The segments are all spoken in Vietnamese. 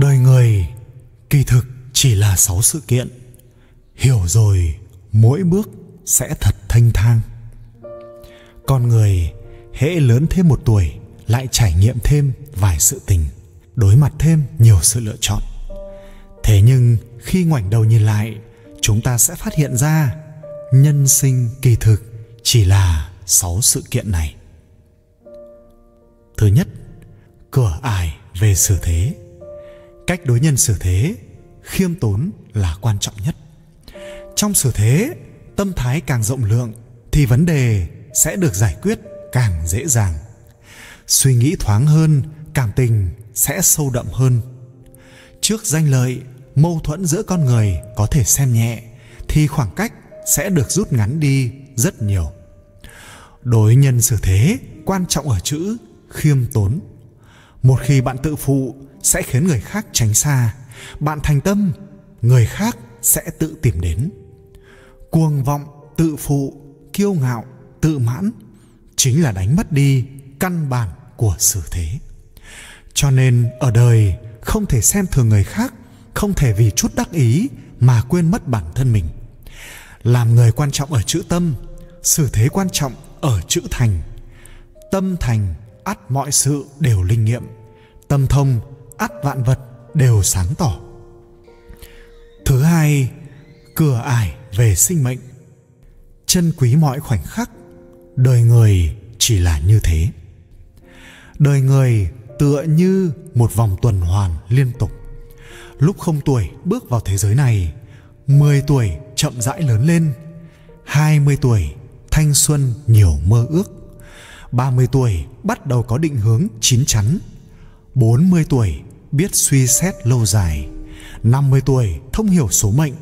đời người, kỳ thực chỉ là sáu sự kiện. Hiểu rồi, mỗi bước sẽ thật thanh thang. Con người, hễ lớn thêm một tuổi, lại trải nghiệm thêm vài sự tình, đối mặt thêm nhiều sự lựa chọn. Thế nhưng, khi ngoảnh đầu nhìn lại, chúng ta sẽ phát hiện ra, nhân sinh kỳ thực chỉ là sáu sự kiện này. Thứ nhất, cửa ải về xử thế cách đối nhân xử thế, khiêm tốn là quan trọng nhất. Trong xử thế, tâm thái càng rộng lượng thì vấn đề sẽ được giải quyết càng dễ dàng. Suy nghĩ thoáng hơn, cảm tình sẽ sâu đậm hơn. Trước danh lợi, mâu thuẫn giữa con người có thể xem nhẹ thì khoảng cách sẽ được rút ngắn đi rất nhiều. Đối nhân xử thế, quan trọng ở chữ khiêm tốn một khi bạn tự phụ, sẽ khiến người khác tránh xa. Bạn thành tâm, người khác sẽ tự tìm đến. Cuồng vọng, tự phụ, kiêu ngạo, tự mãn chính là đánh mất đi căn bản của sự thế. Cho nên, ở đời, không thể xem thường người khác, không thể vì chút đắc ý mà quên mất bản thân mình. Làm người quan trọng ở chữ tâm, xử thế quan trọng ở chữ thành. Tâm thành ắt mọi sự đều linh nghiệm, tâm thông, ắt vạn vật đều sáng tỏ. Thứ hai, cửa ải về sinh mệnh. Chân quý mọi khoảnh khắc, đời người chỉ là như thế. Đời người tựa như một vòng tuần hoàn liên tục. Lúc không tuổi bước vào thế giới này 10 tuổi chậm rãi lớn lên 20 tuổi thanh xuân nhiều mơ ước. 30 tuổi, bắt đầu có định hướng chín chắn. 40 tuổi, biết suy xét lâu dài. 50 tuổi, thông hiểu số mệnh.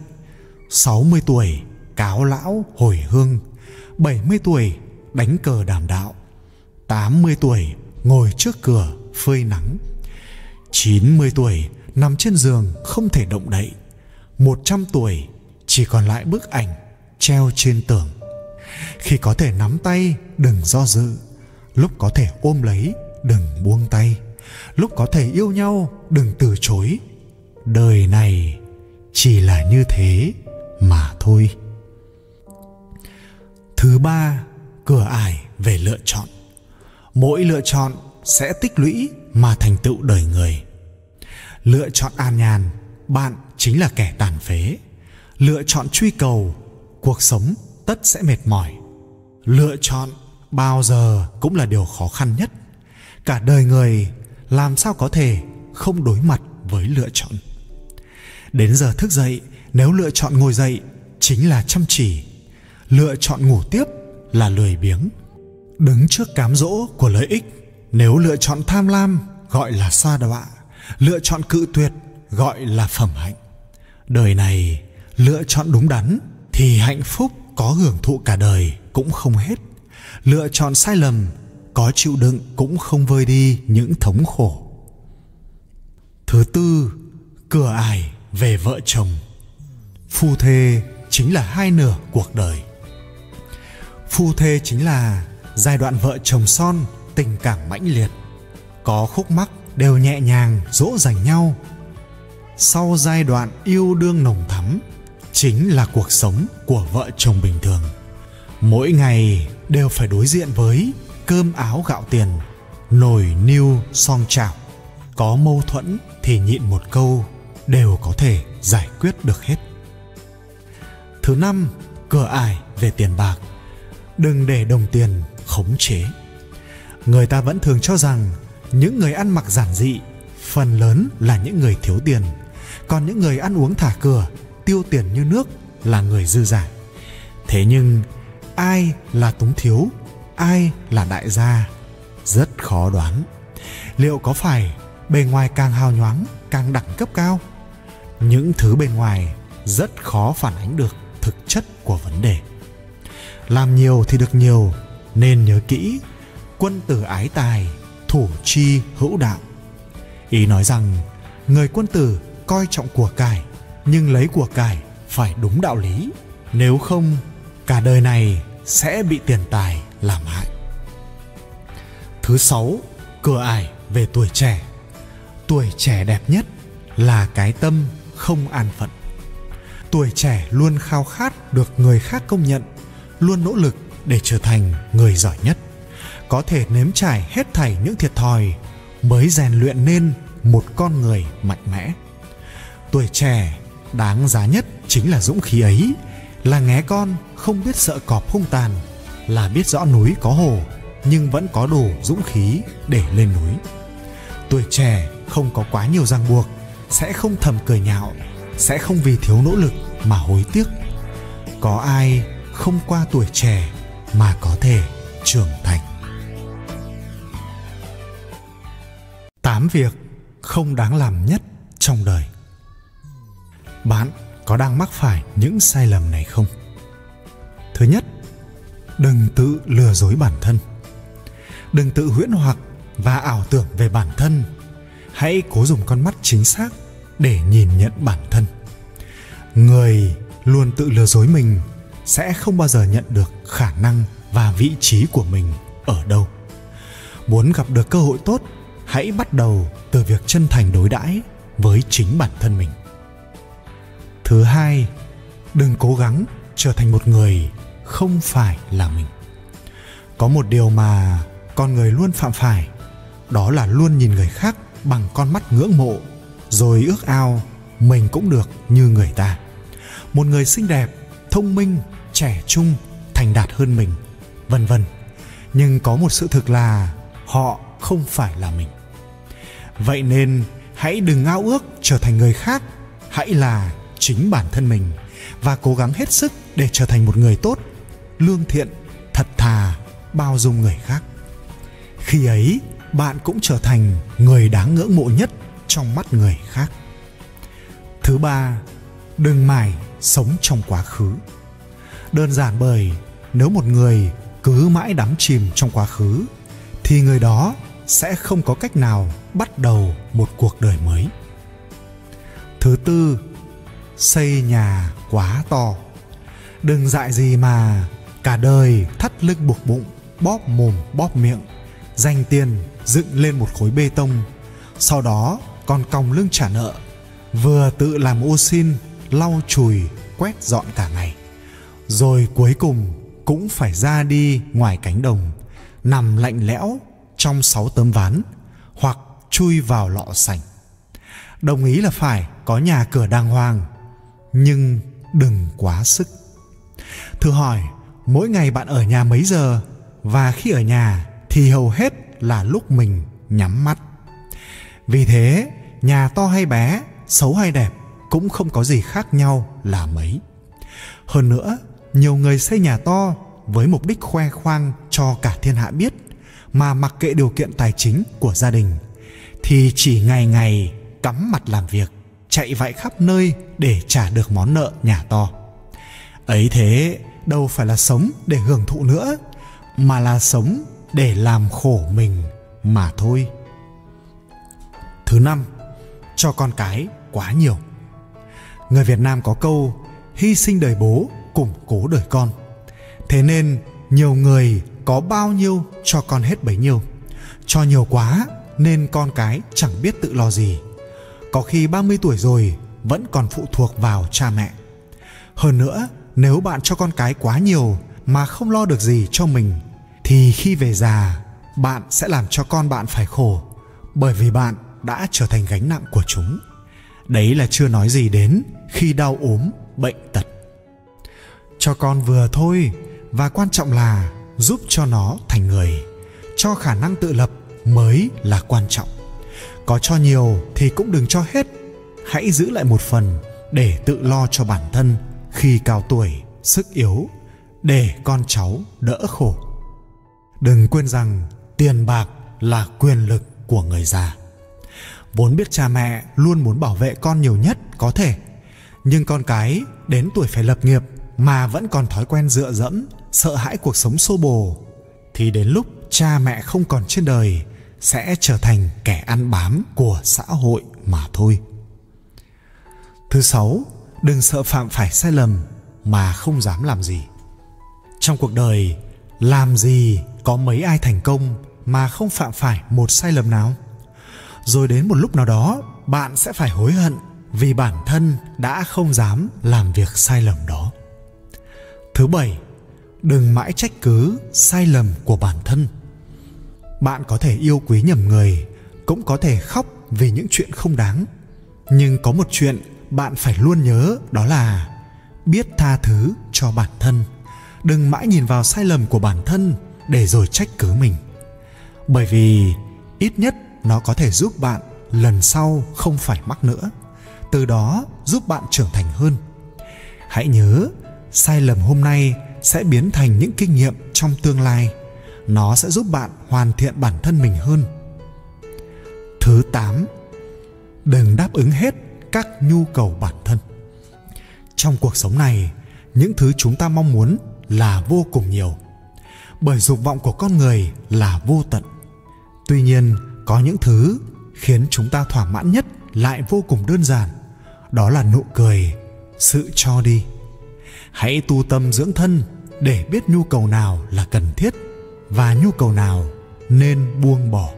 60 tuổi, cáo lão hồi hương. 70 tuổi, đánh cờ đàm đạo. 80 tuổi, ngồi trước cửa phơi nắng. 90 tuổi, nằm trên giường không thể động đậy. 100 tuổi, chỉ còn lại bức ảnh treo trên tường. Khi có thể nắm tay, đừng do dự lúc có thể ôm lấy, đừng buông tay. Lúc có thể yêu nhau, đừng từ chối. Đời này chỉ là như thế mà thôi. Thứ ba, cửa ải về lựa chọn. Mỗi lựa chọn sẽ tích lũy mà thành tựu đời người. Lựa chọn an nhàn, bạn chính là kẻ tàn phế. Lựa chọn truy cầu, cuộc sống tất sẽ mệt mỏi. Lựa chọn bao giờ cũng là điều khó khăn nhất. Cả đời người, làm sao có thể không đối mặt với lựa chọn? Đến giờ thức dậy, nếu lựa chọn ngồi dậy chính là chăm chỉ. Lựa chọn ngủ tiếp là lười biếng. Đứng trước cám dỗ của lợi ích, nếu lựa chọn tham lam, gọi là xa đọa. Lựa chọn cự tuyệt, gọi là phẩm hạnh. Đời này, lựa chọn đúng đắn thì hạnh phúc có hưởng thụ cả đời cũng không hết lựa chọn sai lầm, có chịu đựng cũng không vơi đi những thống khổ. Thứ tư, cửa ải về vợ chồng. Phu thê chính là hai nửa cuộc đời. Phu thê chính là giai đoạn vợ chồng son, tình cảm mãnh liệt, có khúc mắc đều nhẹ nhàng, dỗ dành nhau. Sau giai đoạn yêu đương nồng thắm, chính là cuộc sống của vợ chồng bình thường. Mỗi ngày đều phải đối diện với cơm áo gạo tiền, nồi niêu song chảo. Có mâu thuẫn thì nhịn một câu đều có thể giải quyết được hết. Thứ năm, cửa ải về tiền bạc. Đừng để đồng tiền khống chế. Người ta vẫn thường cho rằng những người ăn mặc giản dị, phần lớn là những người thiếu tiền. Còn những người ăn uống thả cửa, tiêu tiền như nước là người dư giả thế nhưng ai là túng thiếu, ai là đại gia? Rất khó đoán. Liệu có phải bề ngoài càng hào nhoáng, càng đẳng cấp cao? Những thứ bên ngoài rất khó phản ánh được thực chất của vấn đề. Làm nhiều thì được nhiều, nên nhớ kỹ, quân tử ái tài, thủ chi hữu đạo. Ý nói rằng, người quân tử coi trọng của cải, nhưng lấy của cải phải đúng đạo lý. Nếu không, cả đời này sẽ bị tiền tài làm hại. Thứ sáu, cửa ải về tuổi trẻ. Tuổi trẻ đẹp nhất là cái tâm không an phận. Tuổi trẻ luôn khao khát được người khác công nhận, luôn nỗ lực để trở thành người giỏi nhất. Có thể nếm trải hết thảy những thiệt thòi mới rèn luyện nên một con người mạnh mẽ. Tuổi trẻ đáng giá nhất chính là dũng khí ấy là nghé con, không biết sợ cọp hung tàn. Là biết rõ núi có hồ, nhưng vẫn có đủ dũng khí để lên núi. Tuổi trẻ, không có quá nhiều ràng buộc, sẽ không thầm cười nhạo, sẽ không vì thiếu nỗ lực mà hối tiếc. Có ai không qua tuổi trẻ mà có thể trưởng thành? Tám việc không đáng làm nhất trong đời. Bạn có đang mắc phải những sai lầm này không? Thứ nhất, đừng tự lừa dối bản thân. Đừng tự huyễn hoặc và ảo tưởng về bản thân. Hãy cố dùng con mắt chính xác để nhìn nhận bản thân. Người luôn tự lừa dối mình sẽ không bao giờ nhận được khả năng và vị trí của mình ở đâu. Muốn gặp được cơ hội tốt, hãy bắt đầu từ việc chân thành đối đãi với chính bản thân mình thứ hai, đừng cố gắng trở thành một người không phải là mình. Có một điều mà con người luôn phạm phải, đó là luôn nhìn người khác bằng con mắt ngưỡng mộ, rồi ước ao mình cũng được như người ta. Một người xinh đẹp, thông minh, trẻ trung, thành đạt hơn mình, vân vân. Nhưng có một sự thực là họ không phải là mình. Vậy nên hãy đừng ao ước trở thành người khác, hãy là chính bản thân mình và cố gắng hết sức để trở thành một người tốt, lương thiện, thật thà, bao dung người khác. Khi ấy, bạn cũng trở thành người đáng ngưỡng mộ nhất trong mắt người khác. Thứ ba, đừng mải sống trong quá khứ. Đơn giản bởi nếu một người cứ mãi đắm chìm trong quá khứ, thì người đó sẽ không có cách nào bắt đầu một cuộc đời mới. Thứ tư xây nhà quá to. Đừng dại gì mà cả đời thắt lưng buộc bụng, bóp mồm, bóp miệng, dành tiền dựng lên một khối bê tông, sau đó còn còng lưng trả nợ, vừa tự làm ô xin, lau chùi, quét dọn cả ngày. Rồi cuối cùng cũng phải ra đi ngoài cánh đồng, nằm lạnh lẽo trong sáu tấm ván hoặc chui vào lọ sành. Đồng ý là phải có nhà cửa đàng hoàng nhưng đừng quá sức. Thử hỏi, mỗi ngày bạn ở nhà mấy giờ? Và khi ở nhà thì hầu hết là lúc mình nhắm mắt. Vì thế, nhà to hay bé, xấu hay đẹp cũng không có gì khác nhau là mấy. Hơn nữa, nhiều người xây nhà to với mục đích khoe khoang cho cả thiên hạ biết, mà mặc kệ điều kiện tài chính của gia đình thì chỉ ngày ngày cắm mặt làm việc chạy vạy khắp nơi để trả được món nợ nhà to. Ấy thế, đâu phải là sống để hưởng thụ nữa, mà là sống để làm khổ mình mà thôi. Thứ năm, cho con cái quá nhiều. Người việt nam có câu, hy sinh đời bố củng cố đời con. Thế nên nhiều người có bao nhiêu cho con hết bấy nhiêu. Cho nhiều quá nên con cái chẳng biết tự lo gì có khi 30 tuổi rồi vẫn còn phụ thuộc vào cha mẹ. Hơn nữa, nếu bạn cho con cái quá nhiều mà không lo được gì cho mình, thì khi về già, bạn sẽ làm cho con bạn phải khổ, bởi vì bạn đã trở thành gánh nặng của chúng. Đấy là chưa nói gì đến khi đau ốm, bệnh tật. Cho con vừa thôi, và quan trọng là giúp cho nó thành người, cho khả năng tự lập mới là quan trọng có cho nhiều thì cũng đừng cho hết. Hãy giữ lại một phần để tự lo cho bản thân khi cao tuổi, sức yếu, để con cháu đỡ khổ. Đừng quên rằng tiền bạc là quyền lực của người già. Vốn biết cha mẹ luôn muốn bảo vệ con nhiều nhất có thể, nhưng con cái đến tuổi phải lập nghiệp mà vẫn còn thói quen dựa dẫm, sợ hãi cuộc sống xô bồ, thì đến lúc cha mẹ không còn trên đời sẽ trở thành kẻ ăn bám của xã hội mà thôi. Thứ sáu, đừng sợ phạm phải sai lầm mà không dám làm gì. Trong cuộc đời, làm gì có mấy ai thành công mà không phạm phải một sai lầm nào? Rồi đến một lúc nào đó, bạn sẽ phải hối hận vì bản thân đã không dám làm việc sai lầm đó. Thứ bảy, đừng mãi trách cứ sai lầm của bản thân bạn có thể yêu quý nhầm người, cũng có thể khóc vì những chuyện không đáng. Nhưng có một chuyện bạn phải luôn nhớ, đó là biết tha thứ cho bản thân. Đừng mãi nhìn vào sai lầm của bản thân để rồi trách cứ mình. Bởi vì ít nhất nó có thể giúp bạn lần sau không phải mắc nữa, từ đó giúp bạn trưởng thành hơn. Hãy nhớ, sai lầm hôm nay sẽ biến thành những kinh nghiệm trong tương lai nó sẽ giúp bạn hoàn thiện bản thân mình hơn. Thứ 8 đừng đáp ứng hết các nhu cầu bản thân. Trong cuộc sống này, những thứ chúng ta mong muốn là vô cùng nhiều, bởi dục vọng của con người là vô tận. Tuy nhiên, có những thứ khiến chúng ta thỏa mãn nhất lại vô cùng đơn giản, đó là nụ cười, sự cho đi. Hãy tu tâm dưỡng thân để biết nhu cầu nào là cần thiết và nhu cầu nào nên buông bỏ.